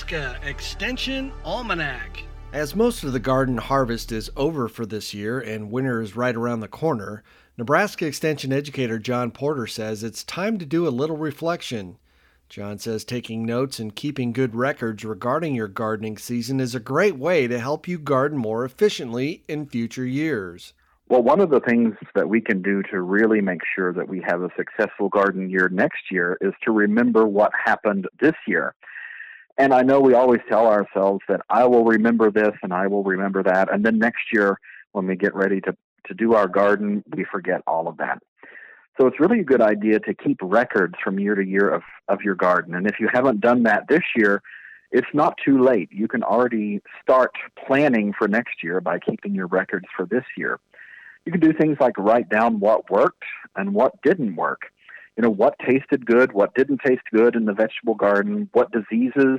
Nebraska Extension Almanac. As most of the garden harvest is over for this year and winter is right around the corner, Nebraska Extension educator John Porter says it's time to do a little reflection. John says taking notes and keeping good records regarding your gardening season is a great way to help you garden more efficiently in future years. Well, one of the things that we can do to really make sure that we have a successful garden year next year is to remember what happened this year. And I know we always tell ourselves that I will remember this and I will remember that. And then next year, when we get ready to, to do our garden, we forget all of that. So it's really a good idea to keep records from year to year of, of your garden. And if you haven't done that this year, it's not too late. You can already start planning for next year by keeping your records for this year you can do things like write down what worked and what didn't work. You know, what tasted good, what didn't taste good in the vegetable garden, what diseases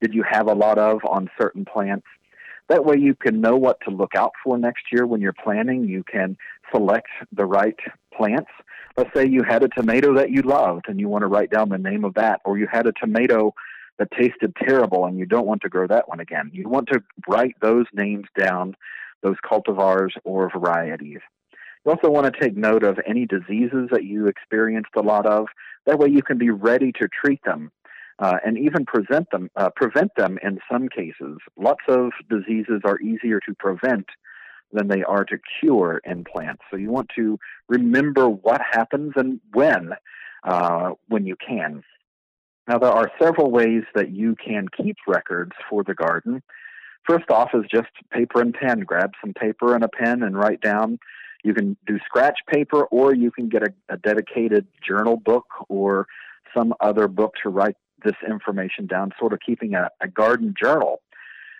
did you have a lot of on certain plants. That way you can know what to look out for next year when you're planning. You can select the right plants. Let's say you had a tomato that you loved and you want to write down the name of that, or you had a tomato that tasted terrible and you don't want to grow that one again. You want to write those names down those cultivars or varieties. You also want to take note of any diseases that you experienced a lot of. That way, you can be ready to treat them uh, and even present them, uh, prevent them in some cases. Lots of diseases are easier to prevent than they are to cure in plants. So you want to remember what happens and when, uh, when you can. Now, there are several ways that you can keep records for the garden. First off is just paper and pen. Grab some paper and a pen and write down. You can do scratch paper, or you can get a, a dedicated journal book or some other book to write this information down, sort of keeping a, a garden journal.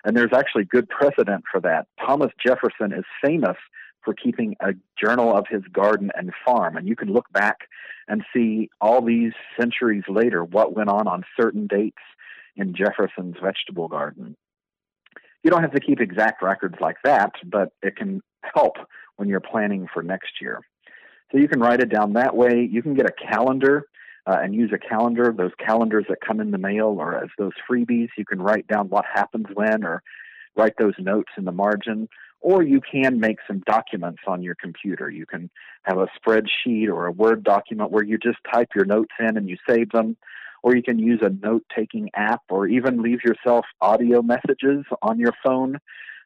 And there's actually good precedent for that. Thomas Jefferson is famous for keeping a journal of his garden and farm. And you can look back and see all these centuries later what went on on certain dates in Jefferson's vegetable garden you don't have to keep exact records like that, but it can help when you're planning for next year. So you can write it down that way. You can get a calendar uh, and use a calendar. Those calendars that come in the mail or as those freebies, you can write down what happens when or write those notes in the margin. Or you can make some documents on your computer. You can have a spreadsheet or a Word document where you just type your notes in and you save them or you can use a note taking app or even leave yourself audio messages on your phone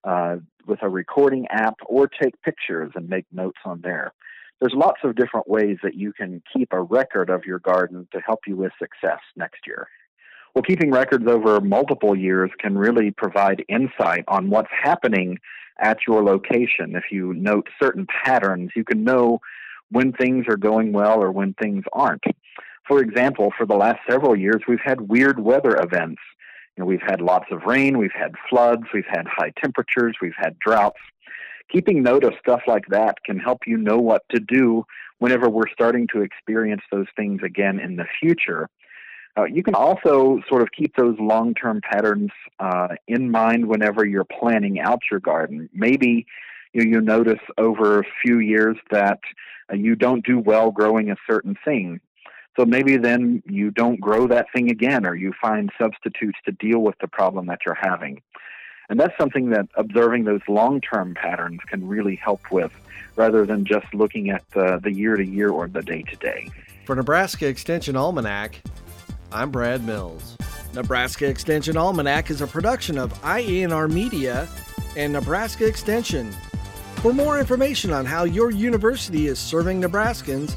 uh, with a recording app or take pictures and make notes on there. There's lots of different ways that you can keep a record of your garden to help you with success next year. Well, keeping records over multiple years can really provide insight on what's happening at your location. If you note certain patterns, you can know when things are going well or when things aren't for example, for the last several years, we've had weird weather events. You know, we've had lots of rain, we've had floods, we've had high temperatures, we've had droughts. Keeping note of stuff like that can help you know what to do whenever we're starting to experience those things again in the future. Uh, you can also sort of keep those long term patterns uh, in mind whenever you're planning out your garden. Maybe you, you notice over a few years that uh, you don't do well growing a certain thing. So maybe then you don't grow that thing again or you find substitutes to deal with the problem that you're having. And that's something that observing those long term patterns can really help with rather than just looking at the, the year to year or the day to day. For Nebraska Extension Almanac, I'm Brad Mills. Nebraska Extension Almanac is a production of IANR Media and Nebraska Extension. For more information on how your university is serving Nebraskans,